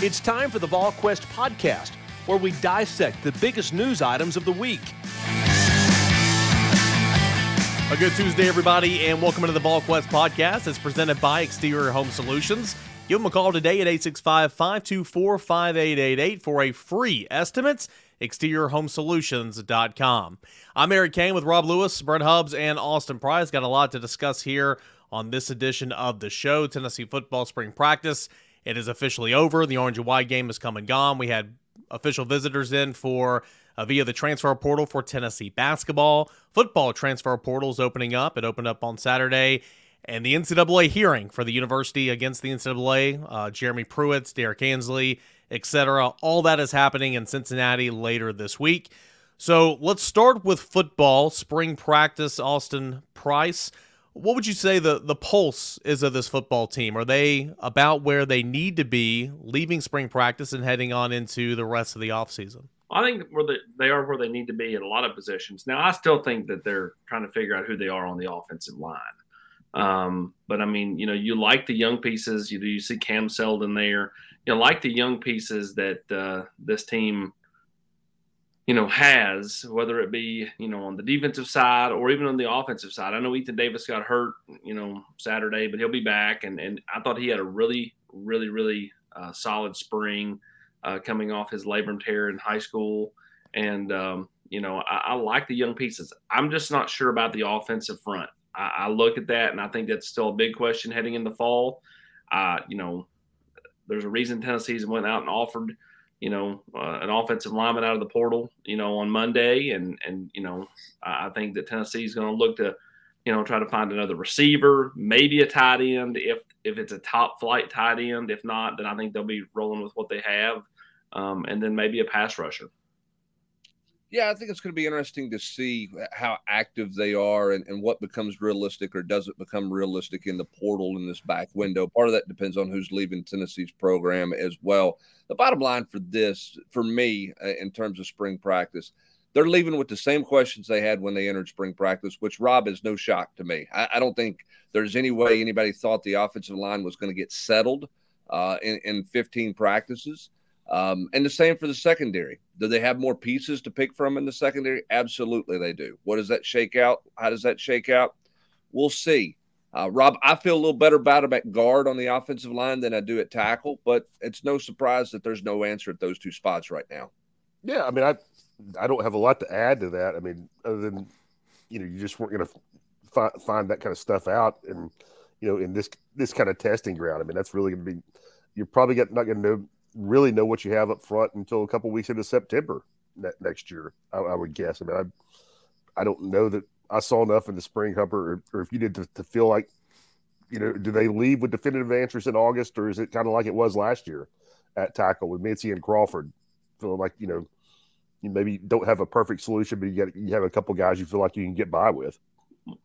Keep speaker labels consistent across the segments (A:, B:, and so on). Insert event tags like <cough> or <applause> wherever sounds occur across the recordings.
A: It's time for the VolQuest podcast, where we dissect the biggest news items of the week.
B: A good Tuesday, everybody, and welcome to the VolQuest podcast. It's presented by Exterior Home Solutions. Give them a call today at 865 524 5888 for a free estimate. ExteriorHomeSolutions.com. I'm Eric Cain with Rob Lewis, Brent Hubbs, and Austin Price. Got a lot to discuss here on this edition of the show. Tennessee football spring practice it is officially over. The orange and white game is come and gone. We had official visitors in for uh, via the transfer portal for Tennessee basketball. Football transfer portals opening up. It opened up on Saturday. And the NCAA hearing for the university against the NCAA, uh, Jeremy Pruitt, Derrick Ansley, etc. All that is happening in Cincinnati later this week. So let's start with football, spring practice, Austin Price what would you say the the pulse is of this football team? Are they about where they need to be, leaving spring practice and heading on into the rest of the offseason?
C: I think where they, are where they need to be in a lot of positions. Now, I still think that they're trying to figure out who they are on the offensive line. Um, but I mean, you know, you like the young pieces. You do you see Cam Seldon there. You know, like the young pieces that uh, this team you know, has, whether it be, you know, on the defensive side or even on the offensive side. I know Ethan Davis got hurt, you know, Saturday, but he'll be back. And, and I thought he had a really, really, really uh, solid spring uh, coming off his labrum tear in high school. And, um, you know, I, I, like the young pieces. I'm just not sure about the offensive front. I, I, look at that and I think that's still a big question heading in the fall. Uh, you know, there's a reason Tennessee's went out and offered – you know, uh, an offensive lineman out of the portal, you know, on Monday, and and you know, I think that Tennessee is going to look to, you know, try to find another receiver, maybe a tight end if if it's a top flight tight end. If not, then I think they'll be rolling with what they have, um, and then maybe a pass rusher.
D: Yeah, I think it's going to be interesting to see how active they are and, and what becomes realistic or doesn't become realistic in the portal in this back window. Part of that depends on who's leaving Tennessee's program as well. The bottom line for this, for me, uh, in terms of spring practice, they're leaving with the same questions they had when they entered spring practice, which Rob is no shock to me. I, I don't think there's any way anybody thought the offensive line was going to get settled uh, in, in 15 practices. Um, and the same for the secondary. Do they have more pieces to pick from in the secondary? Absolutely, they do. What does that shake out? How does that shake out? We'll see. Uh, Rob, I feel a little better about him at guard on the offensive line than I do at tackle, but it's no surprise that there's no answer at those two spots right now.
E: Yeah, I mean, I I don't have a lot to add to that. I mean, other than you know, you just weren't going to fi- find that kind of stuff out, and you know, in this this kind of testing ground. I mean, that's really going to be. You're probably not going to know really know what you have up front until a couple weeks into September ne- next year. I, I, would guess. I mean, I I don't know that I saw enough in the spring cover, or, or if you did to, to, feel like, you know, do they leave with definitive answers in August, or is it kind of like it was last year at tackle with Mincey and Crawford, feeling like you know, you maybe don't have a perfect solution, but you get you have a couple guys you feel like you can get by with.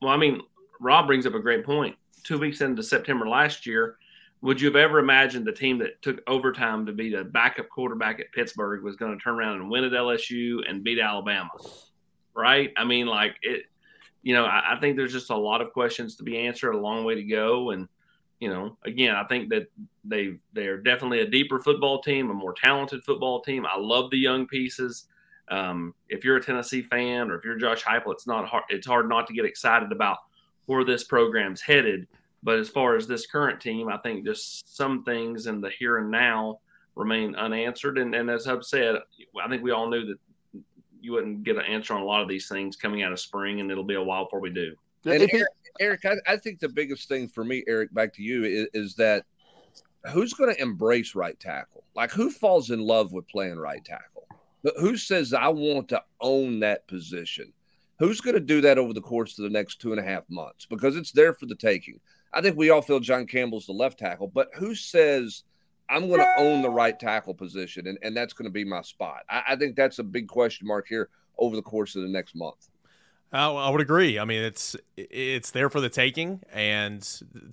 C: Well, I mean, Rob brings up a great point. Two weeks into September last year, would you have ever imagined the team that took overtime to beat a backup quarterback at Pittsburgh was going to turn around and win at LSU and beat Alabama? Right? I mean, like it, you know, I, I, think there's just a lot of questions to be answered, a long way to go. And, you know, again, I think that they they're definitely a deeper football team, a more talented football team. I love the young pieces. Um, if you're a Tennessee fan or if you're Josh Heupel, it's not hard. It's hard not to get excited about where this program's headed but as far as this current team, I think just some things in the here and now remain unanswered. And, and as Hub said, I think we all knew that you wouldn't get an answer on a lot of these things coming out of spring, and it'll be a while before we do.
D: And Eric, Eric I, I, think the biggest thing for me, Eric, back to you, is, is that who's going to embrace right tackle? Like, who falls in love with playing right tackle? But Who says, I want to own that position? Who's going to do that over the course of the next two and a half months? Because it's there for the taking. I think we all feel John Campbell's the left tackle, but who says I'm going to own the right tackle position and, and that's going to be my spot? I, I, think that's a big question mark here over the course of the next month.
B: I would agree. I mean, it's it's there for the taking, and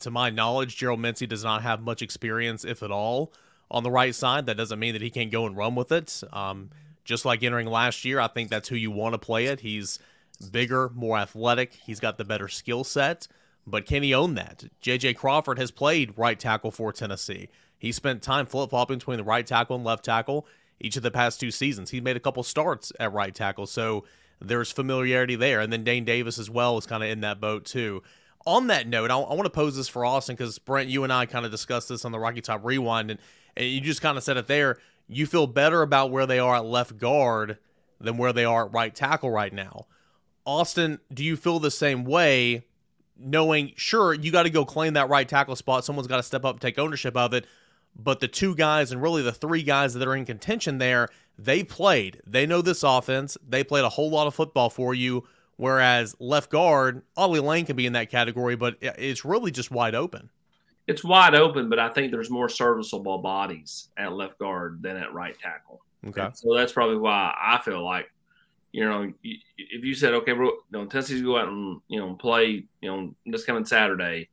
B: to my knowledge, Gerald Mincey does not have much experience, if at all, on the right side. That doesn't mean that he can't go and run with it. Um, just like entering last year, I think that's who you want to play it. He's bigger, more athletic. He's got the better skill set. But can he own that? J.J. Crawford has played right tackle for Tennessee. He spent time flip flopping between the right tackle and left tackle each of the past two seasons. He made a couple starts at right tackle, so there's familiarity there. And then Dayne Davis as well is kind of in that boat too. On that note, I, I want to pose this for Austin because Brent, you and I kind of discussed this on the Rocky Top Rewind, and, and you just kind of said it there. You feel better about where they are at left guard than where they are at right tackle right now. Austin, do you feel the same way? Knowing, sure, you got to go claim that right tackle spot. Someone's got to step up and take ownership of it. But the two guys and really the three guys that are in contention there, they played. They know this offense. They played a whole lot of football for you. Whereas left guard, Ollie Lane can be in that category, but it's really just wide open.
C: It's wide open, but I think there's more serviceable bodies at left guard than at right tackle.
B: Okay. And
C: so that's probably why I feel like, you know, if you said, okay, bro, you know, Tennessee's go out and, you know, play, you know, this coming Saturday,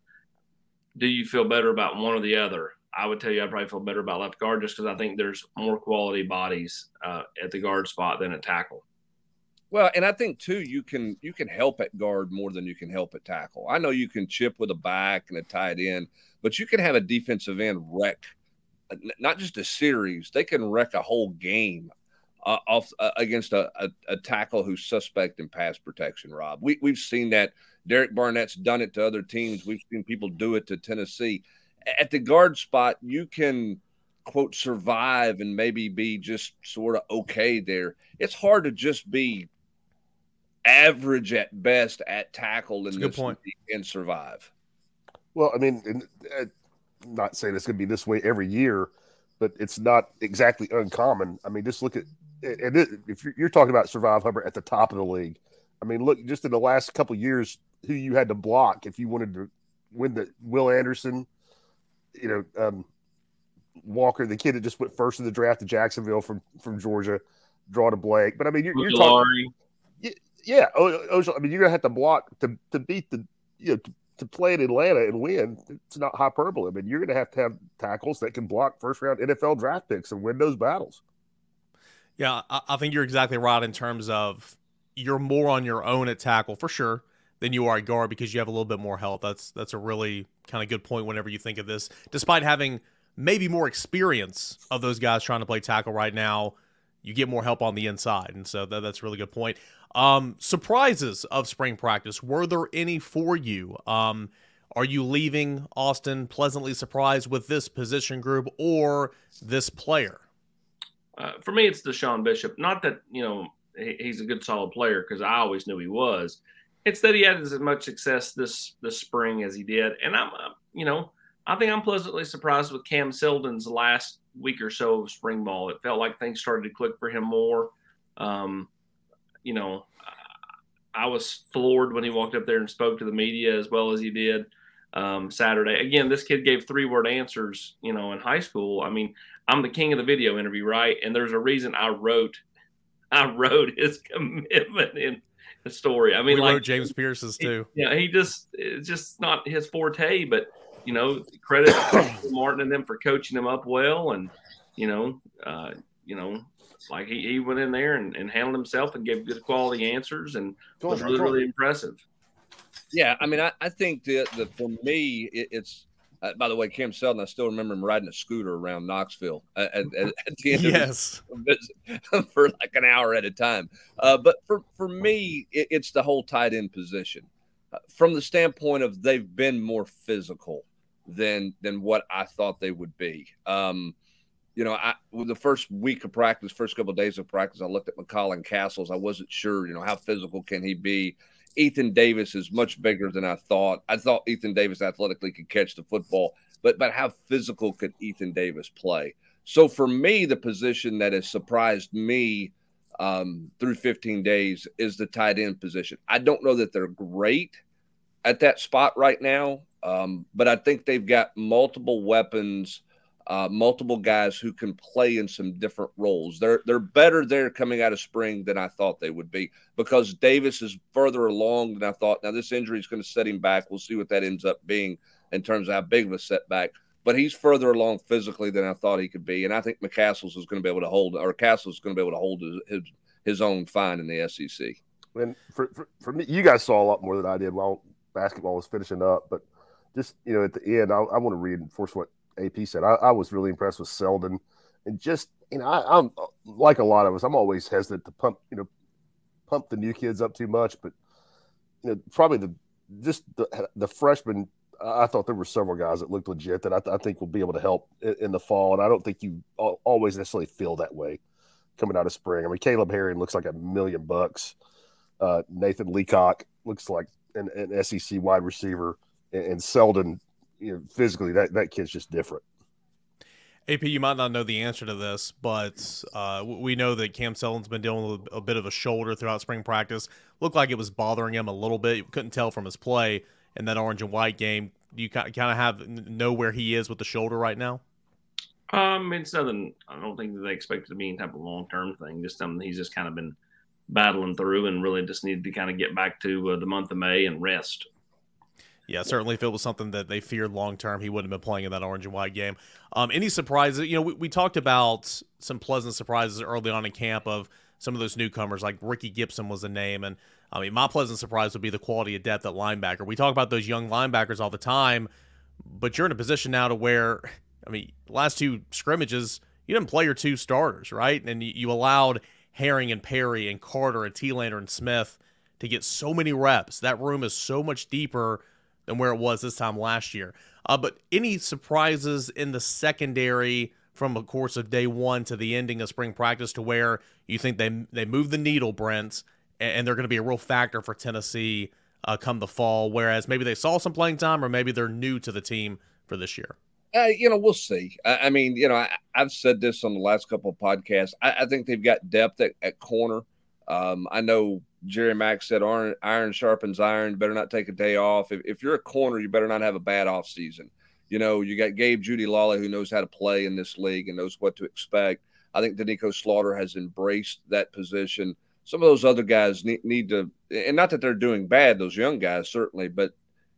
C: do you feel better about one or the other? I would tell you I probably feel better about left guard just because I think there's more quality bodies uh, at the guard spot than at tackle.
D: Well, and I think too you can you can help at guard more than you can help at tackle. I know you can chip with a back and a tight end, but you can have a defensive end wreck not just a series; they can wreck a whole game uh, off uh, against a, a, a, tackle who's suspect in pass protection. Rob, we we've seen that. Derek Barnett's done it to other teams. We've seen people do it to Tennessee at the guard spot, you can quote survive and maybe be just sort of okay there. It's hard to just be average at best at tackle in this point. and survive.
E: Well, I mean, and, uh, not saying it's going to be this way every year, but it's not exactly uncommon. I mean, just look at and it, if you're, you're, talking about survive Hubbard at the top of the league, I mean, look just in the last couple years, who you had to block if you wanted to win the Will Anderson, you know, um, Walker, the kid that just went first in the draft to Jacksonville from from Georgia, draw to Blake. But I mean, you're, you're talking. Yeah, oh, I mean, you're gonna have to block to to beat the you know to, to play in Atlanta and win. It's not hyperbole. I mean, you're gonna have to have tackles that can block first round NFL draft picks and win those battles.
B: Yeah, I, I think you're exactly right in terms of you're more on your own at tackle for sure than you are at guard because you have a little bit more help. That's that's a really kind of good point whenever you think of this. Despite having maybe more experience of those guys trying to play tackle right now, you get more help on the inside, and so that, that's a really good point. Um, surprises of spring practice were there any for you? Um, are you leaving Austin pleasantly surprised with this position group or this player?
C: Uh, for me, it's Deshaun Bishop. Not that you know he's a good solid player because I always knew he was it's that he had as much success this this spring as he did, and I'm, uh, you know, I think I'm pleasantly surprised with Cam Seldon's last week or so of spring ball. It felt like things started to click for him more. Um, you know, I was floored when he walked up there and spoke to the media as well as he did um, Saturday. Again, this kid gave three word answers. You know, in high school, I mean, I'm the king of the video interview, right? And there's a reason I wrote <laughs> I wrote his <laughs> commitment in the story. I mean,
B: we
C: like
B: James Pierce's too.
C: Yeah, he just it's just not his forte, but you know, credit <coughs> Martin and them for coaching him up well, and you know, uh, you know, like he, he went in there and, and handled himself and gave good quality answers and was really really impressive.
D: Yeah, I mean, I, I think that, that for me, it, it's uh, by the way, Cam Seldon, I still remember him riding a scooter around Knoxville at, at, at the end
B: yes.
D: of <laughs> for like an hour at a time. Uh, but for, for me, it, it's the whole tight end position. Uh, from the standpoint of they've been more physical than than what I thought they would be. Um, you know, I with the first week of practice, first couple of days of practice, I looked at McCallan Castles. I wasn't sure, you know, how physical can he be Ethan Davis is much bigger than I thought. I thought Ethan Davis athletically could catch the football, but but how physical could Ethan Davis play? So for me, the position that has surprised me um, through 15 days is the tight end position. I don't know that they're great at that spot right now, um, but I think they've got multiple weapons uh, multiple guys who can play in some different roles. They're they're better there coming out of spring than I thought they would be because Davis is further along than I thought. Now this injury is going to set him back. We'll see what that ends up being in terms of how big of a setback. But he's further along physically than I thought he could be, and I think McCastles is going to be able to hold, or Castles is going to be able to hold his his, his own fine in the SEC.
E: And for, for, for me, you guys saw a lot more than I did. while basketball was finishing up. But just you know, at the end, I, I want to reinforce what AP said. I, I, was really impressed with Seldon, and just you know, I, am like a lot of us. I'm always hesitant to pump you know pump the new kids up too much, but you know, probably the just the the freshmen. I thought there were several guys that looked legit that I, th- I think will be able to help in, in, the fall, and I don't think you always necessarily feel that way coming out of spring. I mean, Caleb Herring looks like a million bucks. Uh, Nathan Leacock looks like an, an SEC wide receiver, and, and Seldon, you know, physically that that kid's just different.
B: AP, you might not know the answer to this, but uh, we know that Cam Seldon's been dealing with a bit of a shoulder throughout spring practice. Looked like it was bothering him a little bit. You couldn't tell from his play in that orange and white game. Do you kind of have know where he is with the shoulder right now?
C: Um, it's nothing. I don't think that they expect it to be any type of long term thing. Just something he's just kind of been battling through, and really just needed to kind of get back to uh, the month of May and rest.
B: Yeah, certainly if it was something that they feared long term, he wouldn't have been playing in that orange and white game. Um, any surprises? You know, we, we talked about some pleasant surprises early on in camp of some of those newcomers, like Ricky Gibson was a name. And I mean, my pleasant surprise would be the quality of depth at linebacker. We talk about those young linebackers all the time, but you're in a position now to where, I mean, last two scrimmages, you didn't play your two starters, right? And you allowed Herring and Perry and Carter and Telander and Smith to get so many reps. That room is so much deeper than where it was this time last year. Uh, but any surprises in the secondary from a course of day one to the ending of spring practice to where you think they they move the needle, Brent, and, they're going to be a real factor for Tennessee uh, come the fall. Whereas maybe they saw some playing time, or maybe they're new to the team for this year.
D: Uh, you know, we'll see. I, I mean, you know, I, have said this on the last couple of podcasts. I, I think they've got depth at, at corner. Um, I know Jerry Mack said, iron, iron sharpens iron. Better not take a day off. If, if, you're a corner, you better not have a bad off season. You know, you got Gabe Jeudy-Lally, who knows how to play in this league and knows what to expect. I think Doneiko Slaughter has embraced that position. Some of those other guys need, need to, and not that they're doing bad, those young guys certainly, but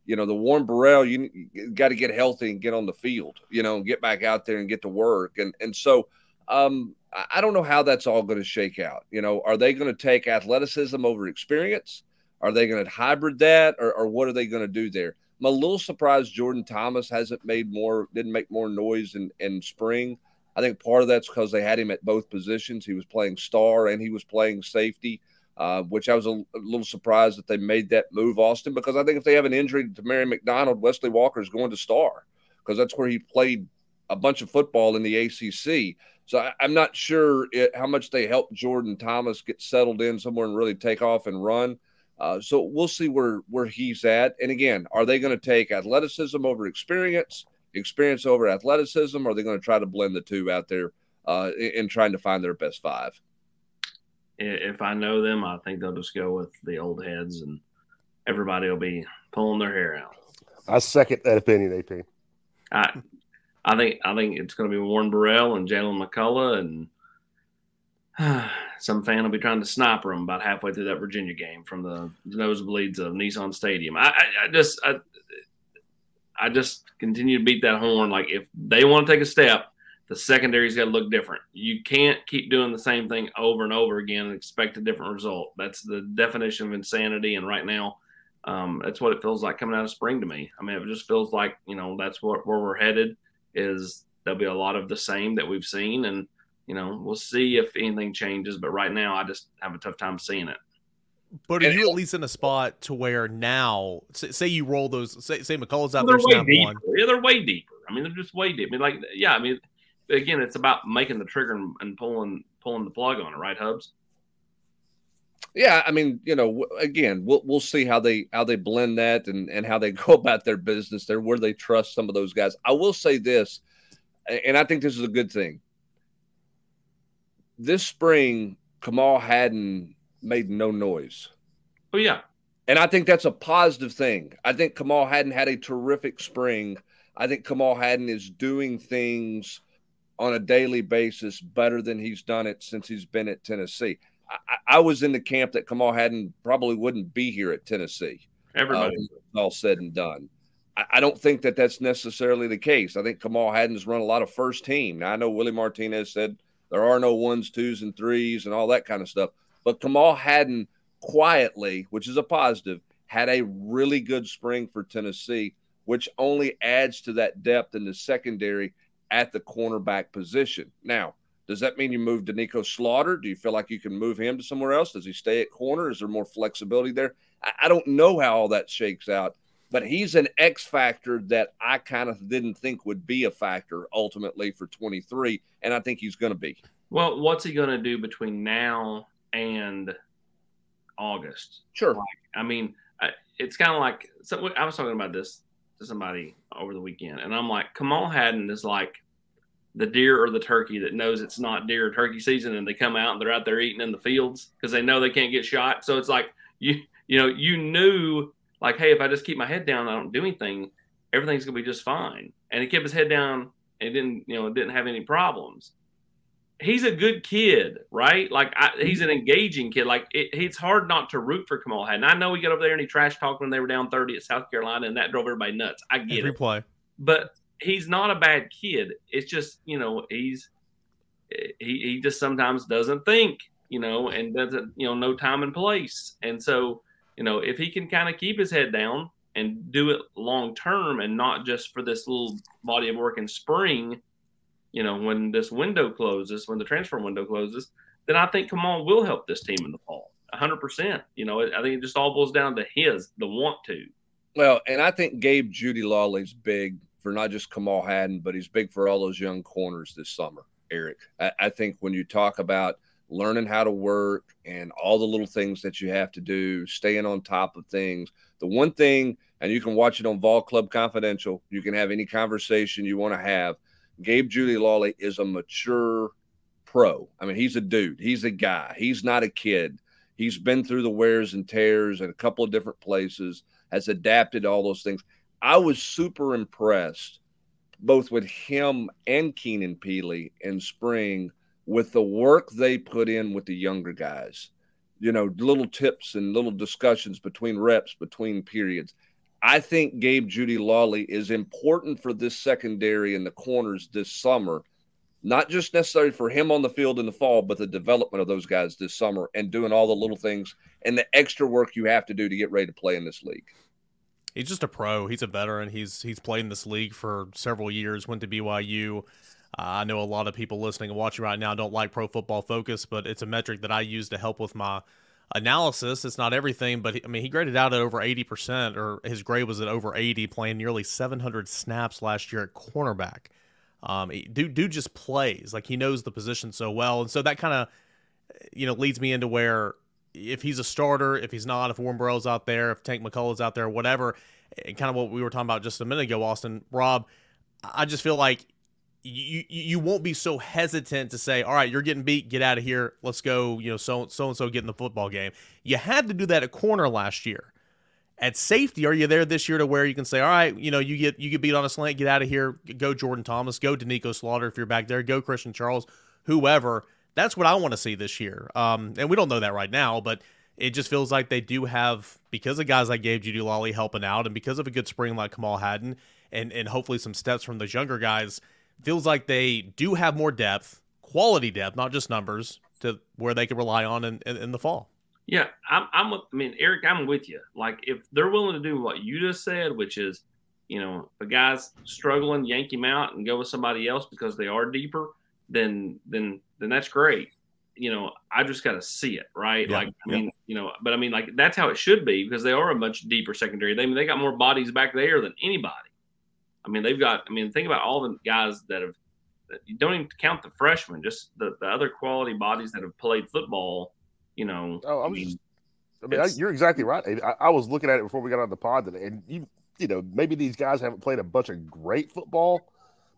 D: you know, the Warren Burrell, you, you got to get healthy and get on the field, you know, and get back out there and get to work. And and so um, I don't know how that's all going to shake out. You know, are they going to take athleticism over experience? Are they going to hybrid that, or, or what are they going to do there? I'm a little surprised Jordan Thomas hasn't made more, didn't make more noise in, in spring. I think part of that's because they had him at both positions. He was playing star and he was playing safety, uh, which I was a, a, little surprised that they made that move, Austin, because I think if they have an injury to Mary McDonald, Wesley Walker is going to star because that's where he played a bunch of football in the ACC. So I, am not sure it, how much they helped Jordan Thomas get settled in somewhere and really take off and run. Uh, so we'll see where where he's at. And again, are they going to take athleticism over experience, experience over athleticism, or are they going to try to blend the two out there uh, in, in trying to find their best five?
C: If I know them, I think they'll just go with the old heads, and everybody will be pulling their hair out.
E: I second that opinion, AP.
C: I I think I think it's going to be Warren Burrell and Jaylen McCollough, and uh, <sighs> some fan will be trying to sniper them about halfway through that Virginia game from the nosebleeds of Nissan Stadium. I, I, I just I, I just continue to beat that horn. Like if they want to take a step, the secondary's got to look different. You can't keep doing the same thing over and over again and expect a different result. That's the definition of insanity. And right now, um, that's what it feels like coming out of spring to me. I mean, it just feels like you know that's what where we're headed is there'll be a lot of the same that we've seen, and you know we'll see if anything changes. But right now, I just have a tough time seeing it.
B: But are you at least in a spot to where now, say, you roll those, say, say McCollough's out there, snap
C: one. Yeah, they're way deeper. I mean, they're just way deep. I mean, like, yeah, I mean, again, it's about making the trigger and, and pulling pulling the plug on it, right, Hubs?
D: Yeah, I mean, you know, again, we'll we'll see how they how they blend that and and how they <laughs> go about their business there, where they trust some of those guys. I will say this, and I think this is a good thing. This spring, Kamal Hadden made no noise.
C: Oh yeah,
D: and I think that's a positive thing. I think Kamal Hadden had a terrific spring. I think Kamal Hadden is doing things on a daily basis better than he's done it since he's been at Tennessee. I, I, was in the camp that Kamal Hadden probably wouldn't be here at Tennessee.
C: Everybody,
D: uh, all said and done. I, I, don't think that that's necessarily the case. I think Kamal Hadden's run a lot of first team. Now I know Willie Martinez said there are no ones, twos, and threes, and all that kind of stuff. But Kamal Hadden quietly, which is a positive, had a really good spring for Tennessee, which only adds to that depth in the secondary at the cornerback position. Now, does that mean you move to Nico Slaughter? Do you feel like you can move him to somewhere else? Does he stay at corner? Is there more flexibility there? I, I don't know how all that shakes out, but he's an X factor that I kind of didn't think would be a factor ultimately for 23, and I think he's going to be.
C: Well, what's he going to do between now and August?
D: Sure.
C: Like, I mean, it's kind of like so I was talking about this to somebody over the weekend, and I'm like, Kamal Hadden is like the deer or the turkey that knows it's not deer or turkey season and they come out and they're out there eating in the fields because they know they can't get shot. So it's like you you know, you knew like, hey, if I just keep my head down, I don't do anything, everything's gonna be just fine. And he kept his head down and didn't, you know, didn't have any problems. He's a good kid, right? Like I, he's an engaging kid. Like it, it's hard not to root for Kamal and I know he got over there and he trash talked when they were down thirty at South Carolina, and that drove everybody nuts. I get
B: Every
C: it.
B: play.
C: But he's not a bad kid. It's just you know he's he he just sometimes doesn't think you know and doesn't you know no time and place. And so you know if he can kind of keep his head down and do it long term and not just for this little body of work in spring, you know when this window closes, when the transfer window closes, then I think Kamal will help this team in the fall. 100%. You know, I think it just all boils down to his, the want to.
D: Well, and I think Gabe Jeudy-Lally's big for not just Kamal Hadden, but he's big for all those young corners this summer, Eric. I, I, think when you talk about learning how to work and all the little things that you have to do, staying on top of things, the one thing, and you can watch it on Vol Club Confidential, you can have any conversation you want to have. Gabe Jeudy-Lally is a mature pro. I mean, he's a dude, he's a guy, he's not a kid. He's been through the wears and tears at a couple of different places, has adapted all those things. I was super impressed both with him and Keenan Pili in spring with the work they put in with the younger guys. You know, little tips and little discussions between reps, between periods. I think Gabe Jeudy-Lally is important for this secondary and the corners this summer, not just necessarily for him on the field in the fall, but the development of those guys this summer and doing all the little things and the extra work you have to do to get ready to play in this league.
B: He's just a pro. He's a veteran. He's he's played in this league for several years. Went to BYU. Uh, I know a lot of people listening and watching right now don't like Pro Football Focus, but it's a metric that I use to help with my analysis. It's not everything, but he, I mean, he graded out at over eighty percent, or his grade was at over eighty, playing nearly seven hundred snaps last year at cornerback. Um, dude, dude just plays like he knows the position so well, and so that kind of you know leads me into where if he's a starter, if he's not, if Warren Burrell's out there, if Tank McCollough's out there, whatever, and kind of what we were talking about just a minute ago, Austin, Rob, I just feel like you you won't be so hesitant to say, all right, you're getting beat, get out of here, let's go, you know, so so and so get in the football game. You had to do that at corner last year. At safety, are you there this year to where you can say, all right, you know, you get you get beat on a slant, get out of here, go Jordan Thomas, go Nico Slaughter if you're back there, go Christian Charles, whoever that's what I want to see this year. Um, and we don't know that right now, but it just feels like they do have because of guys like Gabe Jeudy-Lally helping out, and because of a good spring like Kamal Hadden, and and hopefully some steps from those younger guys, feels like they do have more depth, quality depth, not just numbers, to where they can rely on in, in, in the fall.
C: Yeah, I'm, I'm. I mean, Eric, I'm with you. Like, if they're willing to do what you just said, which is, you know, if a guy's struggling, yank him out and go with somebody else because they are deeper then then then that's great. You know, I just got to see it, right? Yeah, like, I yeah. mean, you know, but I mean, like that's how it should be because they are a much deeper secondary. They I mean, they got more bodies back there than anybody. I mean, they've got. I mean, think about all the guys that have. You don't even count the freshmen, just the, the other quality bodies that have played football. You know,
E: oh, I, mean, just, I mean, I, you're exactly right. I, I, was looking at it before we got on the pod today, and you, you know, maybe these guys haven't played a bunch of great football,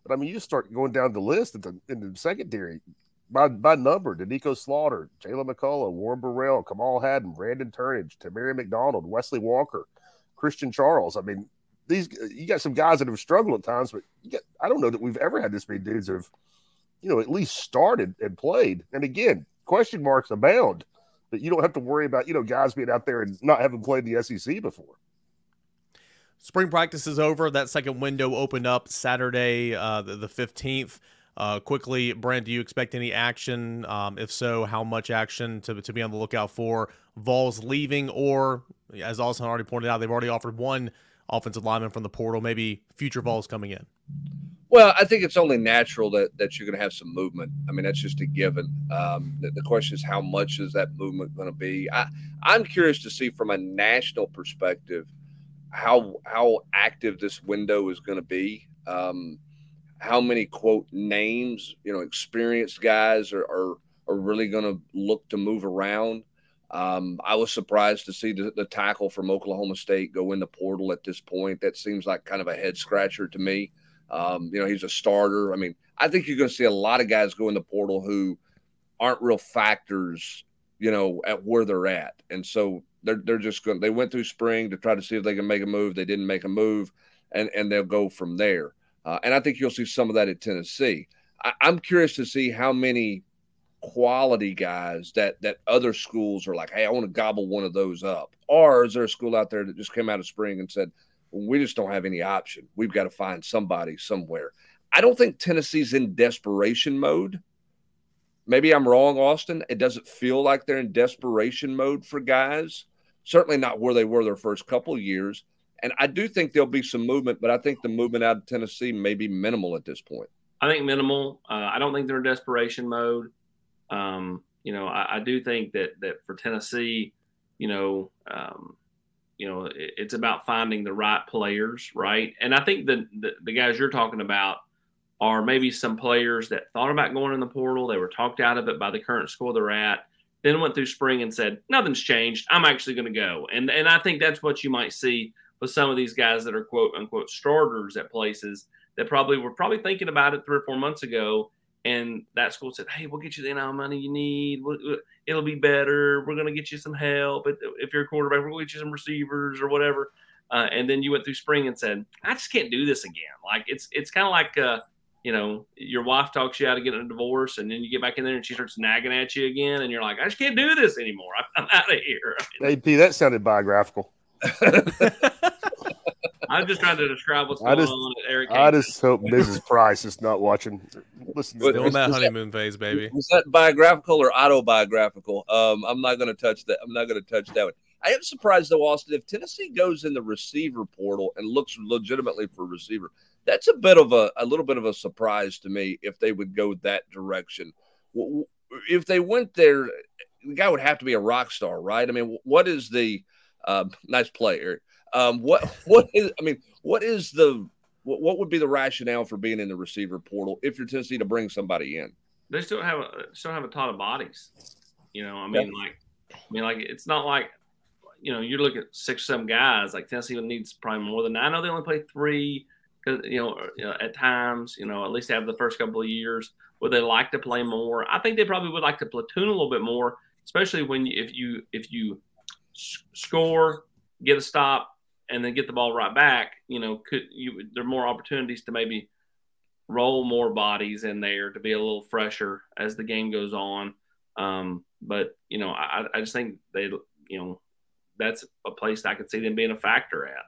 E: but I mean, you start going down the list in the, in the secondary by, by number: Nico Slaughter, Jaylen McCollough, Warren Burrell, Kamal Hadden, Brandon Turnage, Tamari McDonald, Wesley Walker, Christian Charles. I mean, these you got some guys that have struggled at times, but get, I don't know that we've ever had this many dudes that have, you know, at least started and played. And again, question marks abound, but you don't have to worry about you know guys being out there and not having played the SEC before.
B: Spring practice is over. That second window opened up Saturday, uh, the, 15th. Uh, quickly, Brent, do you expect any action? Um, if so, how much action to, to be on the lookout for? Vols leaving, or as Austin already pointed out, they've already offered one offensive lineman from the portal, maybe future Vols coming in?
D: Well, I think it's only natural that that you're going to have some movement. I mean, that's just a given. Um, the, the, question is, how much is that movement going to be? I, I'm curious to see from a national perspective how how active this window is going to be. Um, how many quote names, you know, experienced guys are are, are really going to look to move around. Um, I was surprised to see the, the, tackle from Oklahoma State go in the portal at this point. That seems like kind of a head scratcher to me. Um, you know, he's a starter. I mean, I think you're going to see a lot of guys go in the portal who aren't real factors, you know, at where they're at. And so they're, they're just going, they went through spring to try to see if they can make a move. They didn't make a move and, and they'll go from there. Uh, and I think you'll see some of that at Tennessee. I, I'm curious to see how many quality guys that that other schools are like, hey, I want to gobble one of those up? Or is there a school out there that just came out of spring and said, well, we just don't have any option. We've got to find somebody somewhere. I don't think Tennessee's in desperation mode. Maybe I'm wrong, Austin. It doesn't feel like they're in desperation mode for guys. Certainly not where they were their first couple years. And I do think there'll be some movement, but I think the movement out of Tennessee may be minimal at this point.
C: I think minimal. Uh, I don't think they're in desperation mode. Um, you know, I, I, do think that that for Tennessee, you know, um, you know, it, it's about finding the right players, right? And I think the, the the guys you're talking about are maybe some players that thought about going in the portal. They were talked out of it by the current school they're at. Then went through spring and said, "Nothing's changed. I'm actually going to go." And and I think that's what you might see with some of these guys that are quote unquote starters at places that probably were probably thinking about it three or four months ago and that school said, "Hey, we'll get you the amount of money you need. It'll be better. We're going to get you some help. If you're a quarterback, we'll get you some receivers or whatever." Uh, and then you went through spring and said, "I just can't do this again." Like it's it's kind of like uh, you know your wife talks you out of getting a divorce, and then you get back in there and she starts nagging at you again, and you're like, "I just can't do this anymore. I'm <laughs> out of here."
E: AP, that sounded biographical. <laughs>
C: I'm just trying to describe what's going just, on at Eric.
E: I just hope Mrs. Price is not watching. Listen,
B: still in that honeymoon that, phase, baby.
D: Was that biographical or autobiographical? Um, I'm not going to touch that. I'm not going to touch that one. I am surprised though, Austin. If Tennessee goes in the receiver portal and looks legitimately for a receiver, that's a bit of a a little bit of a surprise to me. If they would go that direction, if they went there, the guy would have to be a rock star, right? I mean, what is the uh, nice play, Eric? Um, what <laughs> what is? I mean, what is the what, what would be the rationale for being in the receiver portal if you're Tennessee to bring somebody in?
C: They still have a still have a ton of bodies. You know, I mean, yeah. like, I mean, like it's not like you know you look at six or seven guys. Like Tennessee needs probably more than that. I know they only play three because you know, you know at times you know at least have the first couple of years. Would they like to play more? I think they probably would like to platoon a little bit more, especially when you, if you if you score, get a stop, and then get the ball right back, you know, could you there are more opportunities to maybe roll more bodies in there to be a little fresher as the game goes on. Um, but you know, I, I just think they, you know, that's a place I could see them being a factor at.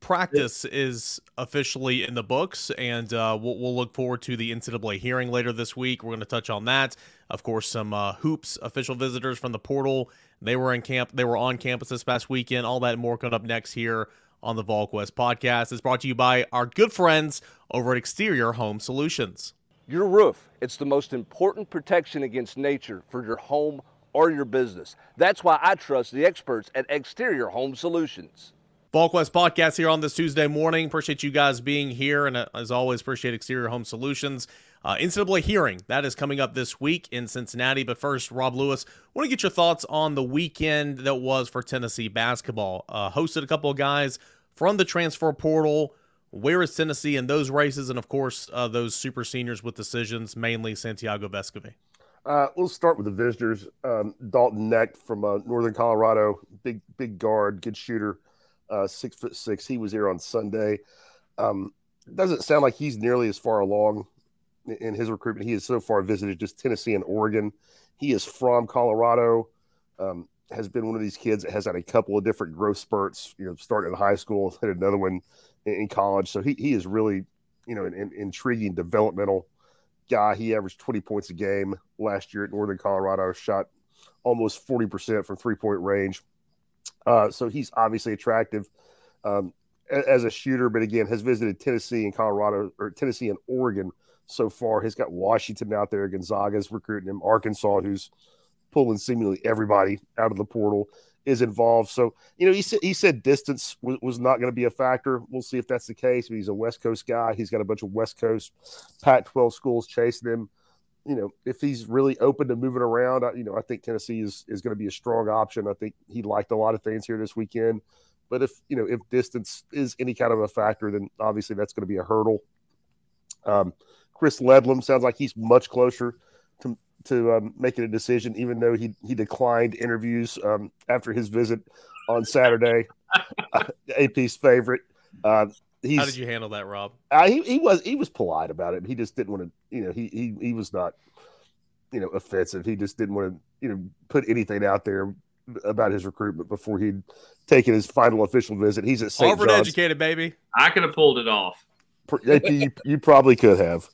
B: Practice is officially in the books, and uh, we'll, we'll, look forward to the NCAA hearing later this week. We're going to touch on that. Of course, some uh, hoops official visitors from the portal they were in camp. They were on campus this past weekend. All that and more coming up next here on the VolQuest podcast. is brought to you by our good friends over at Exterior Home Solutions.
F: Your roof, it's the most important protection against nature for your home or your business. That's why I trust the experts at Exterior Home Solutions.
B: VolQuest podcast here on this Tuesday morning. Appreciate you guys being here. And uh, as always, appreciate Exterior Home Solutions. Uh, NCAA hearing that is coming up this week in Cincinnati. But first, Rob Lewis, want to get your thoughts on the weekend that was for Tennessee basketball. Uh, hosted a couple of guys from the transfer portal. Where is Tennessee in those races, and of course uh, those super seniors with decisions, mainly Santiago Vescovi?
E: Uh, we'll start with the visitors. Um, Dalton Knecht from uh, Northern Colorado, big big guard, good shooter, uh, six foot six. He was here on Sunday. Um, doesn't sound like he's nearly as far along in his recruitment. He has so far visited just Tennessee and Oregon. He is from Colorado. Um, has been one of these kids that has had a couple of different growth spurts. You know, starting in high school, had another one in, in college. So he he is really, you know, an, an, intriguing developmental guy. He averaged 20 points a game last year at Northern Colorado. Shot almost 40% from three point range. Uh, so he's obviously attractive um, as a shooter, but again, has visited Tennessee and Colorado or Tennessee and Oregon so far. He's got Washington out there. Gonzaga's recruiting him. Arkansas, who's pulling seemingly everybody out of the portal, is involved. So, you know, he said he said distance was, was not going to be a factor. We'll see if that's the case. But he's a West Coast guy. He's got a bunch of West Coast Pac-12 schools chasing him. You know, if he's really open to moving around, you know, I think Tennessee is is going to be a strong option. I think he liked a lot of things here this weekend. But if you know if distance is any kind of a factor, then obviously that's going to be a hurdle. Um, Chris Ledlum sounds like he's much closer to to um, making a decision, even though he he declined interviews um, after his visit on Saturday. <laughs> uh, AP's favorite. Uh,
B: How did you handle that, Rob?
E: Uh, he, he was he was polite about it. He just didn't want to, you know, he he he was not, you know, offensive. He just didn't want to, you know, put anything out there about his recruitment before he'd taken his final official visit. He's at St.
B: Harvard
E: John's.
B: educated, baby.
C: I could have pulled it off.
E: You, you probably could have.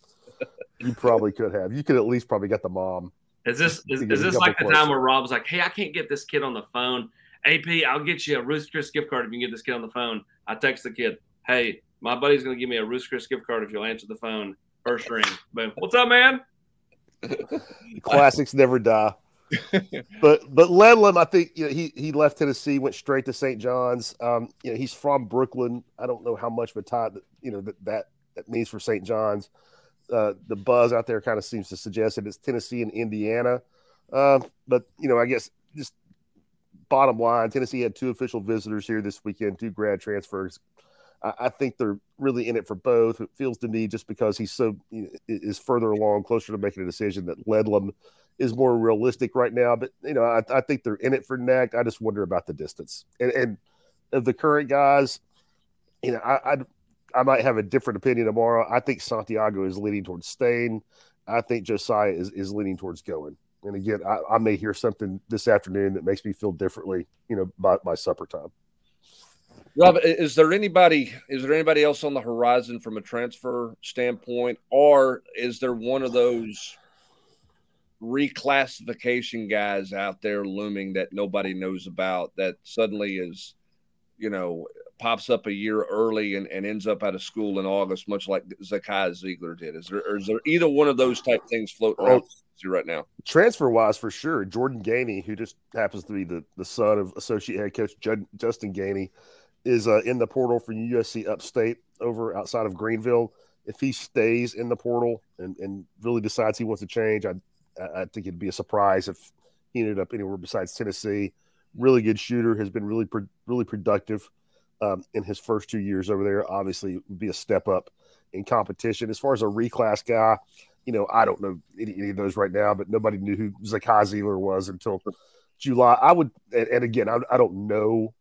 E: You probably could have. You could at least probably get the mom.
C: Is this is, is this like the
E: couple
C: time
E: points.
C: where Rob's like, "Hey, I can't get this kid on the phone. AP, I'll get you a Ruth's Chris gift card if you can get this kid on the phone." I text the kid, "Hey, my buddy's gonna give me a Ruth's Chris gift card if you'll answer the phone first ring." Boom. What's up, man? <laughs>
E: Classics never die. <laughs> but but Ledlum, I think you know, he he left Tennessee, went straight to St. John's. Um, you know, he's from Brooklyn. I don't know how much of a tie that you know that that, that means for St. John's. Uh, the buzz out there kind of seems to suggest that it's Tennessee and Indiana. Uh, but you know, I guess just bottom line, Tennessee had two official visitors here this weekend, two grad transfers. I, I think they're really in it for both. It feels to me just because he's so you know, is further along, closer to making a decision that Ledlum is more realistic right now. But you know, I, I think they're in it for Knecht. I just wonder about the distance and, and of the current guys. You know, I, I I might have a different opinion tomorrow. I think Santiago is leaning towards staying. I think Josiah is, is leaning towards going. And again, I, I may hear something this afternoon that makes me feel differently. You know, by by supper time.
D: Rob, is there anybody is there anybody else on the horizon from a transfer standpoint, or is there one of those reclassification guys out there looming that nobody knows about that suddenly is, you know, pops up a year early and, and ends up out of school in August, much like Zakai Zeigler did? Is there is there either one of those type things floating around right now?
E: transfer wise for sure jordan gainey who just happens to be the, the son of associate head coach Jud, justin gainey is uh, in the portal for usc upstate over outside of greenville if he stays in the portal and, and really decides he wants to change I, I think it'd be a surprise if he ended up anywhere besides tennessee really good shooter has been really pro- really productive um, in his first two years over there obviously would be a step up in competition as far as a reclass guy you know, I don't know any, any of those right now, but nobody knew who Zakai Zeigler was until July. I would, and, and again, I, I don't know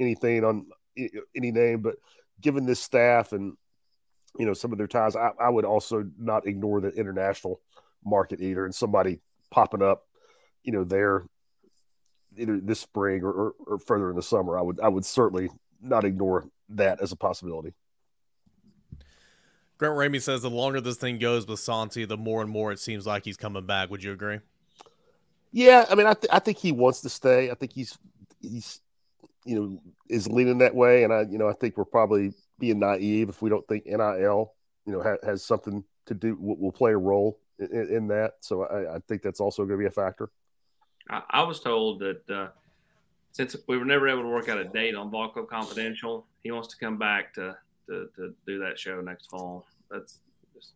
E: anything on any name, but given this staff and you know some of their ties, I, I would also not ignore the international market either, and somebody popping up, you know, there either this spring or, or, or further in the summer. I would, I would certainly not ignore that as a possibility.
B: Grant Ramey says the longer this thing goes with Santi, the more and more it seems like he's coming back. Would you agree?
E: Yeah, I mean, I, th- I think he wants to stay. I think he's he's you know is leaning that way, and I you know I think we're probably being naive if we don't think NIL you know ha- has something to do will, will play a role in, in that. So I, I think that's also going to be a factor.
C: I, I was told that uh, since we were never able to work out a date on Vol Club Confidential, he wants to come back to to, to do that show next fall. That's just,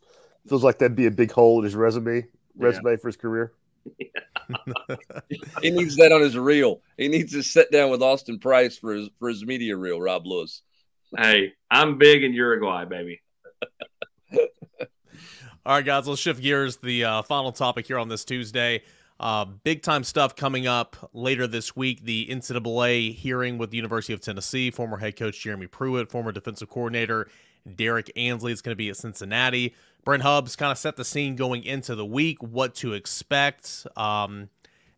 E: Feels like that'd be a big hole in his resume resume for his career. <laughs>
D: He needs that on his reel. He needs to sit down with Austin Price for his for his media reel. Rob Lewis.
C: hey, I'm big in Uruguay, baby. <laughs>
B: All right, guys, let's shift gears. The uh, final topic here on this Tuesday. Uh, big time stuff coming up later this week. The NCAA hearing with the University of Tennessee. Former head coach Jeremy Pruitt, former defensive coordinator Derrick Ansley is going to be at Cincinnati. Brent Hubbs kind of set the scene going into the week, what to expect. Um,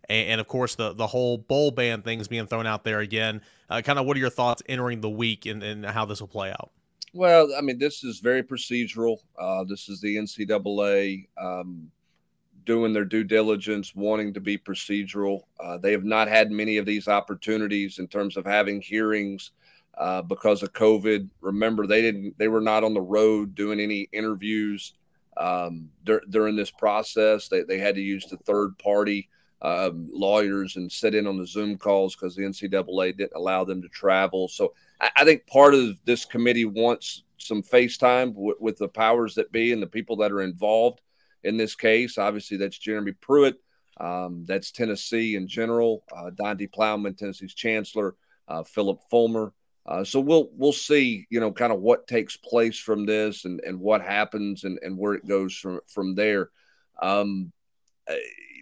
B: and, and of course, the, the whole bowl ban things being thrown out there again. Uh, kind of what are your thoughts entering the week and, and how this will play out?
D: Well, I mean, this is very procedural. Uh, this is the NCAA. Um, doing their due diligence, wanting to be procedural. Uh, they have not had many of these opportunities in terms of having hearings uh, because of COVID. Remember, they didn't, they were not on the road doing any interviews um, dur- during this process. They, they had to use the third party um, lawyers and sit in on the Zoom calls because the NCAA didn't allow them to travel. So I, I think part of this committee wants some FaceTime w- with the powers that be and the people that are involved in this case. Obviously, that's Jeremy Pruitt. Um, that's Tennessee in general. Uh, Donde Plowman, Tennessee's chancellor. Uh, Phillip Fulmer. Uh, so we'll we'll see, you know, kind of what takes place from this and, and what happens and, and where it goes from from there. Um, eh,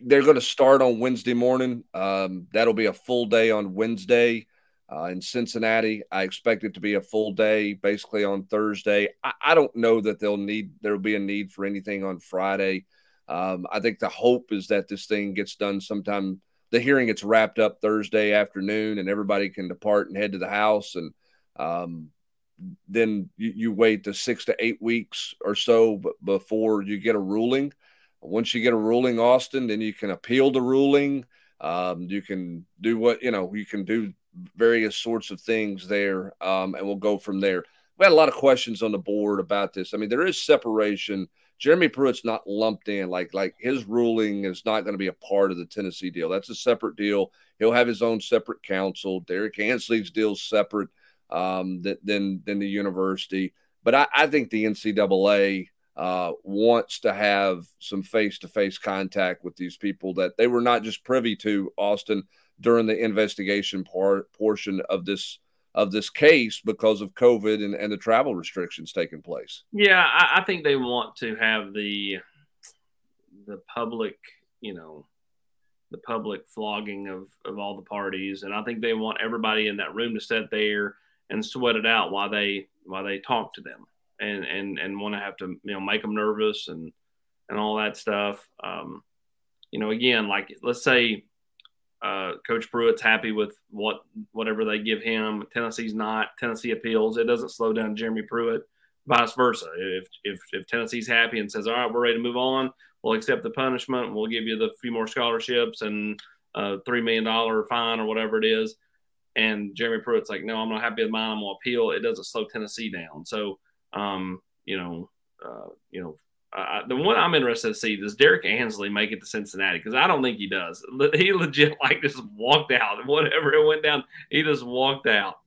D: they're going to start on Wednesday morning. Um, that'll be a full day on Wednesday uh, in Cincinnati. I expect it to be a full day, basically on Thursday. I, I don't know that they'll need there'll be a need for anything on Friday. Um, I think the hope is that this thing gets done sometime. The hearing gets wrapped up Thursday afternoon, and everybody can depart and head to the house. And um, then you, you, wait the six to eight weeks or so b- before you get a ruling. Once you get a ruling, Austin, then you can appeal the ruling. Um, you can do what you know. You can do various sorts of things there, um, and we'll go from there. We had a lot of questions on the board about this. I mean, there is separation. Jeremy Pruitt's not lumped in like like his ruling is not going to be a part of the Tennessee deal. That's a separate deal. He'll have his own separate counsel. Derrick Ansley's deal separate um, than than the university. But I, I think the NCAA uh, wants to have some face to face contact with these people that they were not just privy to Austin during the investigation part portion of this of this case because of COVID and, and the travel restrictions taking place.
C: Yeah, I, I think they want to have the the public, you know, the public flogging of of all the parties, and I think they want everybody in that room to sit there and sweat it out while they while they talk to them and and and want to have to you know make them nervous and and all that stuff. Um, you know, again, like let's say uh, Coach Pruitt's happy with what whatever they give him. Tennessee's not. Tennessee appeals. It doesn't slow down Jeremy Pruitt. Vice versa. If if if Tennessee's happy and says, "All right, we're ready to move on," we'll accept the punishment. We'll give you the few more scholarships and a three million dollar fine or whatever it is. And Jeremy Pruitt's like, "No, I'm not happy with mine. I'm gonna appeal." It doesn't slow Tennessee down. So um, you know, uh, you know, uh, the one I'm interested to see does Derrick Ansley make it to Cincinnati? Because I don't think he does. He <laughs> legit like just walked out. <laughs> Whatever it went down, he just walked out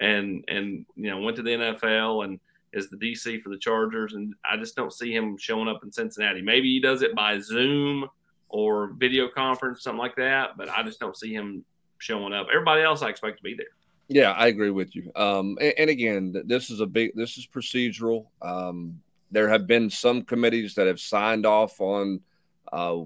C: and and you know went to the NFL and is the DC for the Chargers. And I just don't see him showing up in Cincinnati. Maybe he does it by Zoom or video conference, something like that. But I just don't see him showing up. Everybody else I expect to be there.
D: Yeah, I agree with you. Um, and, and, again, this is a big, this is procedural. Um, there have been some committees that have signed off on uh,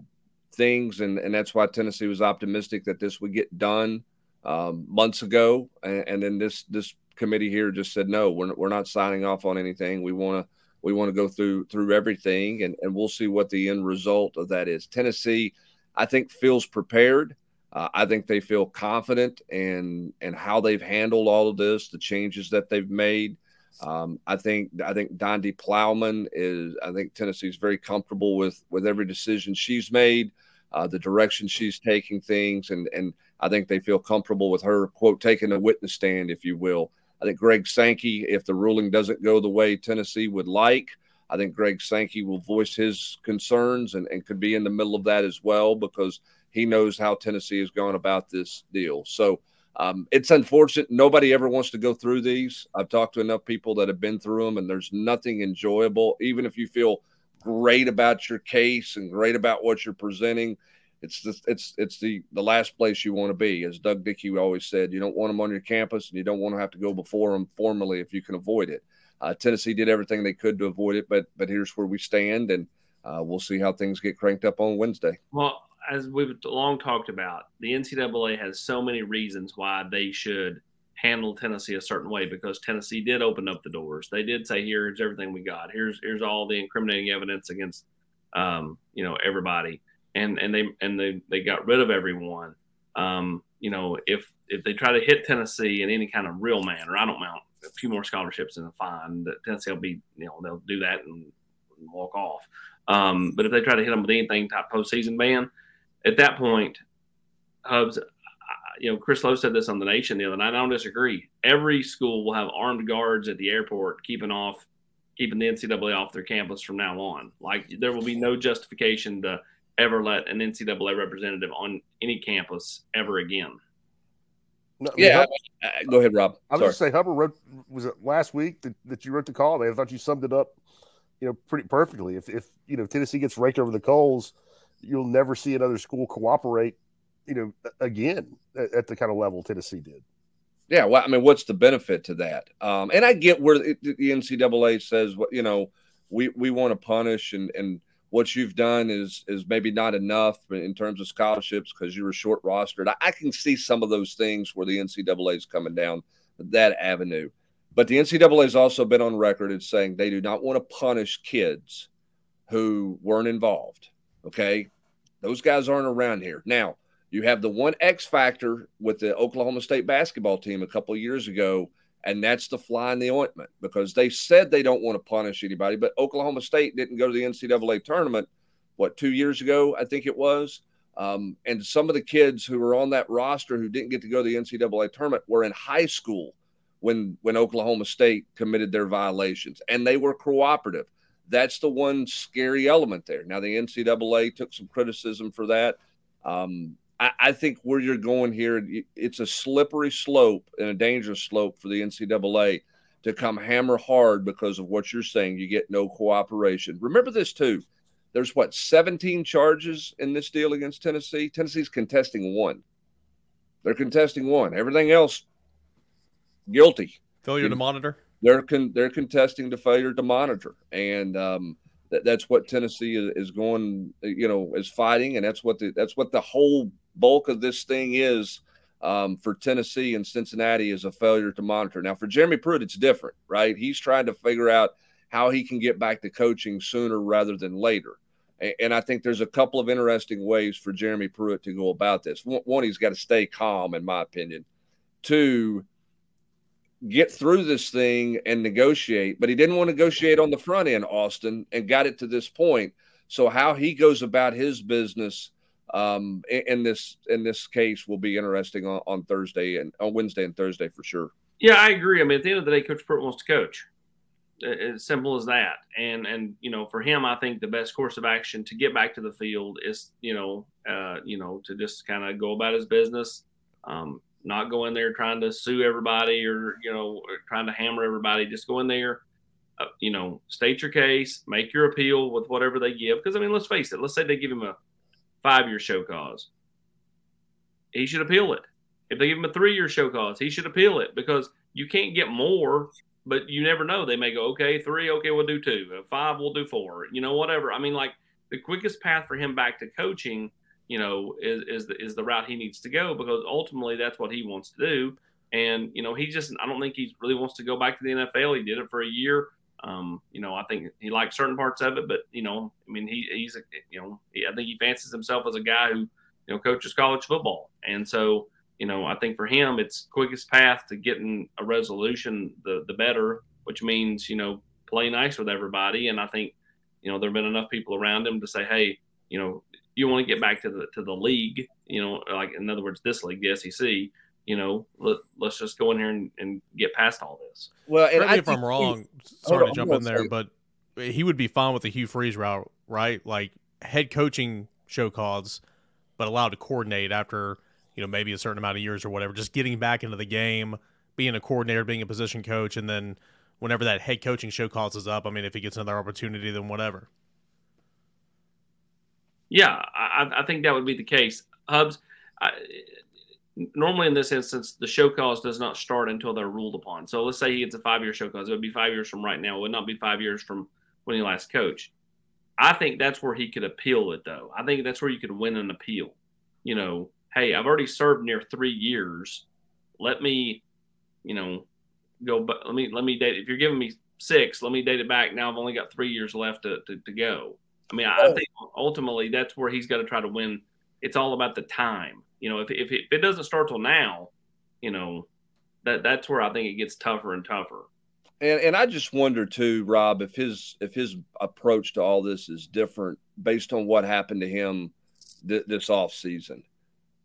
D: things, and, and that's why Tennessee was optimistic that this would get done um, months ago. And, and, then this this committee here just said no, we're, we're not signing off on anything. We want to we want to go through through everything, and, and we'll see what the end result of that is. Tennessee, I think, feels prepared. Uh, I think they feel confident in and how they've handled all of this, the changes that they've made. Um, I think I think Donde Plowman is. I think Tennessee is very comfortable with with every decision she's made, uh, the direction she's taking things, and and I think they feel comfortable with her quote taking a witness stand, if you will. I think Greg Sankey, if the ruling doesn't go the way Tennessee would like, I think Greg Sankey will voice his concerns and, and could be in the middle of that as well because he knows how Tennessee has gone about this deal. So um, it's unfortunate. Nobody ever wants to go through these. I've talked to enough people that have been through them, and there's nothing enjoyable. Even if you feel great about your case and great about what you're presenting, it's the, it's it's the the last place you want to be. As Doug Dickey always said, you don't want them on your campus, and you don't want to have to go before them formally if you can avoid it. Uh, Tennessee did everything they could to avoid it, but but here's where we stand, and uh, we'll see how things get cranked up on Wednesday.
C: Well, as we've long talked about, the NCAA has so many reasons why they should handle Tennessee a certain way because Tennessee did open up the doors. They did say, "Here's everything we got. Here's here's all the incriminating evidence against, um, you know, everybody." And and they and they they got rid of everyone. Um, you know, if if they try to hit Tennessee in any kind of real manner, I don't know, a few more scholarships and a fine. That Tennessee will be, you know, they'll do that and walk off. Um, but if they try to hit them with anything type postseason ban, at that point, Hubbs, you know, Chris Low said this on the Nation the other night. I don't disagree. Every school will have armed guards at the airport keeping off, keeping the NCAA off their campus from now on. Like there will be no justification to ever let an NCAA representative on any campus ever again.
D: No, yeah, I mean, go ahead, Rob.
E: I was just say Hubbard wrote was it last week that, that you wrote the call? I thought you summed it up, you know, pretty perfectly. If if you know Tennessee gets raked over the coals, you'll never see another school cooperate, you know, again at, at the kind of level Tennessee did.
D: Yeah, well, I mean, what's the benefit to that? Um, and I get where the, the NCAA says, you know, we we want to punish and and what you've done is is maybe not enough in terms of scholarships because you were short rostered. I, I, can see some of those things where the NCAA is coming down that avenue. But the NCAA has also been on record as saying they do not want to punish kids who weren't involved. Okay. Those guys aren't around here. Now, you have the one X factor with the Oklahoma State basketball team a couple years ago and that's the fly in the ointment because they said they don't want to punish anybody, but Oklahoma State didn't go to the NCAA tournament, what, two years ago, I think it was. Um, and some of the kids who were on that roster who didn't get to go to the NCAA tournament were in high school when when Oklahoma State committed their violations, and they were cooperative. That's the one scary element there. Now the NCAA took some criticism for that. Um, I, I think where you're going here, it's a slippery slope and a dangerous slope for the NCAA to come hammer hard because of what you're saying. You get no cooperation. Remember this too. There's what 17 charges in this deal against Tennessee. Tennessee's contesting one. They're contesting one. Everything else guilty.
B: Failure to monitor.
D: They're con- they're contesting the failure to monitor, and um, that, that's what Tennessee is, is, going. You know, is fighting, and that's what the that's what the whole bulk of this thing is um, for Tennessee and Cincinnati is a failure to monitor. Now, for Jeremy Pruitt, it's different, right? He's trying to figure out how he can get back to coaching sooner rather than later. And I think there's a couple of interesting ways for Jeremy Pruitt to go about this. One, he's got to stay calm, in my opinion. Two, get through this thing and negotiate, but he didn't want to negotiate on the front end, Austin, and got it to this point. So, how he goes about his business um, in, in, this in this case will be interesting on, on Thursday and on Wednesday and Thursday for sure.
C: Yeah, I agree. I mean, at the end of the day, Coach Pruitt wants to coach. As simple as that. And and you know, for him, I think the best course of action to get back to the field is you know uh, you know to just kind of go about his business, um, not go in there trying to sue everybody or you know trying to hammer everybody. Just go in there. Uh, you know, state your case, make your appeal with whatever they give. Because I mean, let's face it. Let's say they give him a five year show cause. He should appeal it. If they give him a three year show cause, he should appeal it because you can't get more, but you never know. They may go, okay, three, okay, we'll do two. Five, we'll do four. You know, whatever. I mean, like the quickest path for him back to coaching, you know, is is the is the route he needs to go because ultimately that's what he wants to do. And you know, he just I don't think he really wants to go back to the NFL. He did it for a year. Um, you know, I think he likes certain parts of it, but you know, I mean, he, he's you know, he, I think he fancies himself as a guy who, you know, coaches college football, and so you know, I think for him, it's quickest path to getting a resolution, the the better, which means you know, play nice with everybody, and I think, you know, there've been enough people around him to say, hey, you know, you want to get back to the to the league, you know, like in other words, this league, the SEC you know, let, us just go in here and, and, get past all this.
B: Well, and I if I'm wrong, he, sorry to jump in there, but he would be fine with the Hugh Freeze route, right? Like head coaching show cause, but allowed to coordinate after, you know, maybe a certain amount of years or whatever, just getting back into the game, being a coordinator, being a position coach, and then whenever that head coaching show cause is up, I mean, if he gets another opportunity, then whatever.
C: Yeah, I, I think that would be the case. Hubbs, I, normally in this instance, the show cause does not start until they're ruled upon. So let's say he gets a five year show cause. It would be five years from right now. It would not be five years from when he last coached. I think that's where he could appeal it, though. I think that's where you could win an appeal. You know, hey, I've already served near three years. Let me, you know, go. But let me let me date. If you're giving me six, let me date it back. Now I've only got three years left to to, to go. I mean, I, I think ultimately that's where he's got to try to win. It's all about the time you know, if, if, if it doesn't start till now, you know, that that's where I think it gets tougher and tougher.
D: And and I just wonder too, Rob, if his if his approach to all this is different based on what happened to him th- this off season.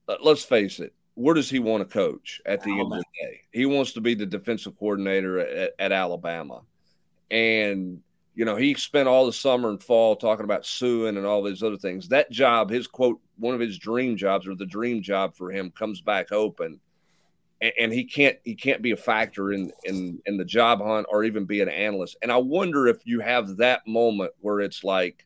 D: Uh, let's face it. Where does he want to coach at the Alabama. end of the day? He wants to be the defensive coordinator at, at Alabama, and you know he spent all the summer and fall talking about suing and all these other things. That job, his quote, one of his dream jobs or the dream job for him, comes back open and, and he can't he can't be a factor in in in the job hunt or even be an analyst. And I wonder if you have that moment where it's like,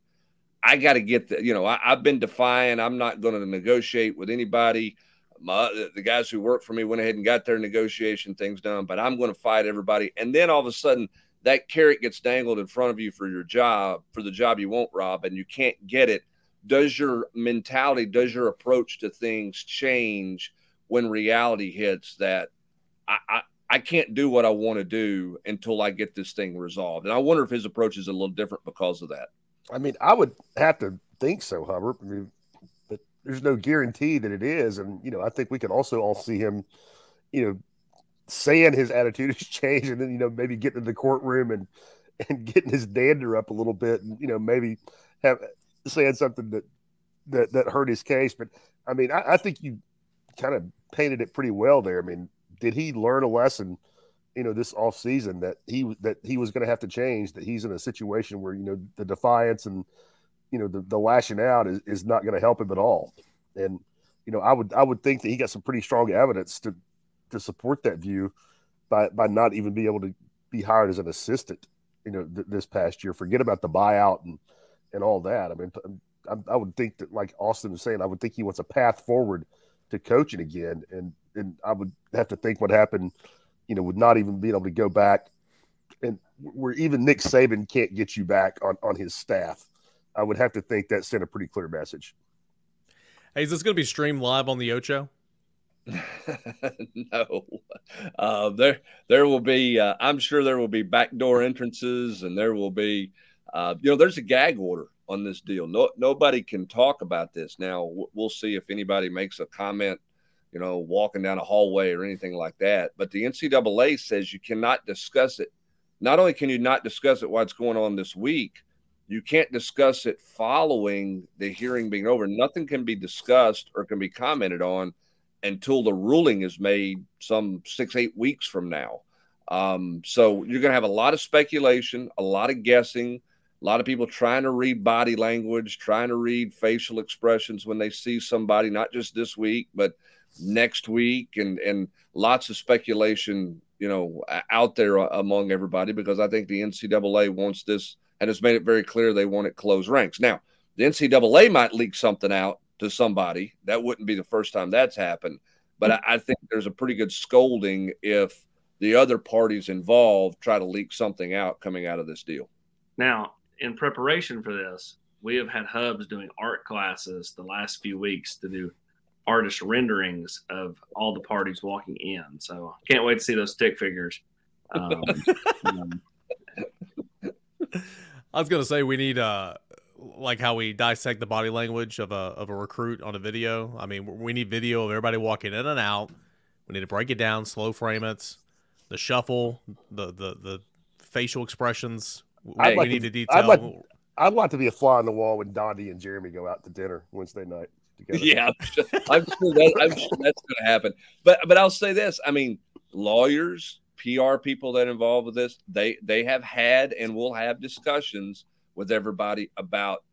D: I got to get the you know I, have been defiant. I'm not going to negotiate with anybody. My, the guys who work for me went ahead and got their negotiation things done, but I'm going to fight everybody. And then all of a sudden, that carrot gets dangled in front of you for your job, for the job you won't rob, and you can't get it. Does your mentality, does your approach to things change when reality hits that I, I, I can't do what I want to do until I get this thing resolved. And I wonder if his approach is a little different because of that.
E: I mean, I would have to think so, Hubbard. I mean, but there's no guarantee that it is. And, you know, I think we can also all see him, you know, saying his attitude has <laughs> changed and then, you know, maybe getting to the courtroom and, and getting his dander up a little bit and, you know, maybe have saying something that, that, that hurt his case. But I mean, I, I think you kind of painted it pretty well there. I mean, did he learn a lesson, you know, this off season that he that he was going to have to change? That he's in a situation where you know the defiance and you know the, the lashing out is, is not going to help him at all. And you know, I would I would think that he got some pretty strong evidence to to support that view by by not even being able to be hired as an assistant. You know, th- this past year. Forget about the buyout and and all that. I mean, um, I, I would think that, like Austin was saying, I would think he wants a path forward to coaching again. And and I would have to think what happened, you know, with not even being able to go back and where even Nick Saban can't get you back on, on his staff. I would have to think that sent a pretty clear message.
B: Hey, is this going to be streamed live on the Ocho? <laughs>
D: no, uh, there there will be. Uh, I'm sure there will be backdoor entrances, and there will be. Uh, you know, there's a gag order on this deal. No, nobody can talk about this now. We'll see if anybody makes a comment, you know, walking down a hallway or anything like that. But the NCAA says you cannot discuss it. Not only can you not discuss it while it's going on this week, you can't discuss it following the hearing being over. Nothing can be discussed or can be commented on until the ruling is made some six, eight weeks from now. Um, so you're going to have a lot of speculation, a lot of guessing a lot of people trying to read body language, trying to read facial expressions when they see somebody, not just this week, but next week, and and lots of speculation, you know, out there among everybody because I think the NCAA wants this and has made it very clear they want it closed ranks. Now, the NCAA might leak something out to somebody. That wouldn't be the first time that's happened, but I, I think there's a pretty good scolding if the other parties involved try to leak something out coming out of this deal.
C: Now, in preparation for this, we have had Hubbs doing art classes the last few weeks to do artist renderings of all the parties walking in. So can't wait to see those stick figures. Um, um, <laughs>
B: I was gonna say we need uh like how we dissect the body language of a of a recruit on a video. I mean, we need video of everybody walking in and out. We need to break it down, slow frame it, the shuffle, the the the facial expressions, I'd like need to, to detail.
E: I'd like, I'd like to be a fly on the wall when Donde and Jeremy go out to dinner Wednesday night.
D: Together. <laughs> Yeah, I'm sure, I'm sure, that, I'm sure that's going to happen. But but I'll say this: I mean, lawyers, PR people that involved with this, they they have had and will have discussions with everybody about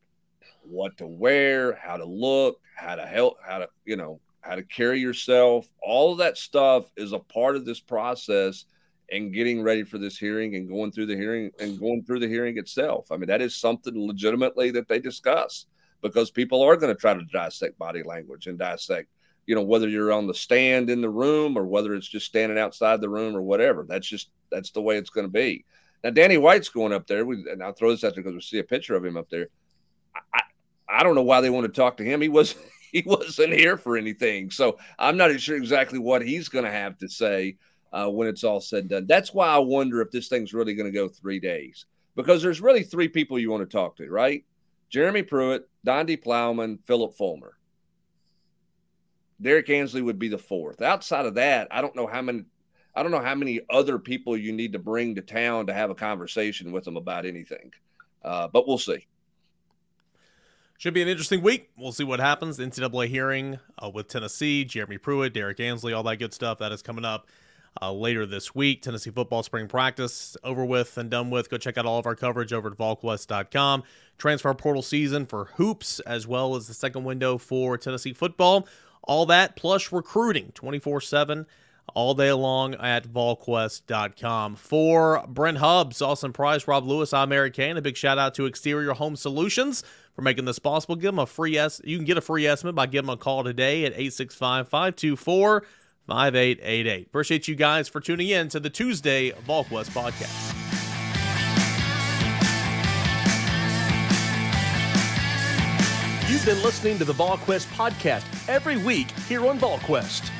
D: what to wear, how to look, how to help, how to you know how to carry yourself. All of that stuff is a part of this process and getting ready for this hearing and going through the hearing and going through the hearing itself. I mean, that is something legitimately that they discuss because people are going to try to dissect body language and dissect, you know, whether you're on the stand in the room or whether it's just standing outside the room or whatever. That's just that's the way it's going to be. Now, Danny White's going up there, we, and I'll throw this out there because we see a picture of him up there. I, I don't know why they want to talk to him. He was <laughs> he wasn't here for anything, so I'm not sure exactly what he's going to have to say uh, when it's all said and done. That's why I wonder if this thing's really going to go three days because there's really three people you want to talk to, right? Jeremy Pruitt, Donde Plowman, Phillip Fulmer. Derrick Ansley would be the fourth. Outside of that, I don't know how many. I don't know how many other people you need to bring to town to have a conversation with them about anything. Uh, but we'll see.
B: Should be an interesting week. We'll see what happens. NCAA hearing uh, with Tennessee, Jeremy Pruitt, Derrick Ansley, all that good stuff. That is coming up uh, later this week. Tennessee football spring practice over with and done with. Go check out all of our coverage over at VolQuest.com. Transfer portal season for hoops as well as the second window for Tennessee football. All that plus recruiting 24 7 all day long at volquest.com. For Brent Hubbs, Austin Price, Rob Lewis, I'm Eric Cain. A big shout out to Exterior Home Solutions for making this possible. Give them a free es- you can get a free estimate by giving them a call today at 865-524 5888. Appreciate you guys for tuning in to the Tuesday VolQuest podcast.
A: You've been listening to the VolQuest podcast every week here on VolQuest.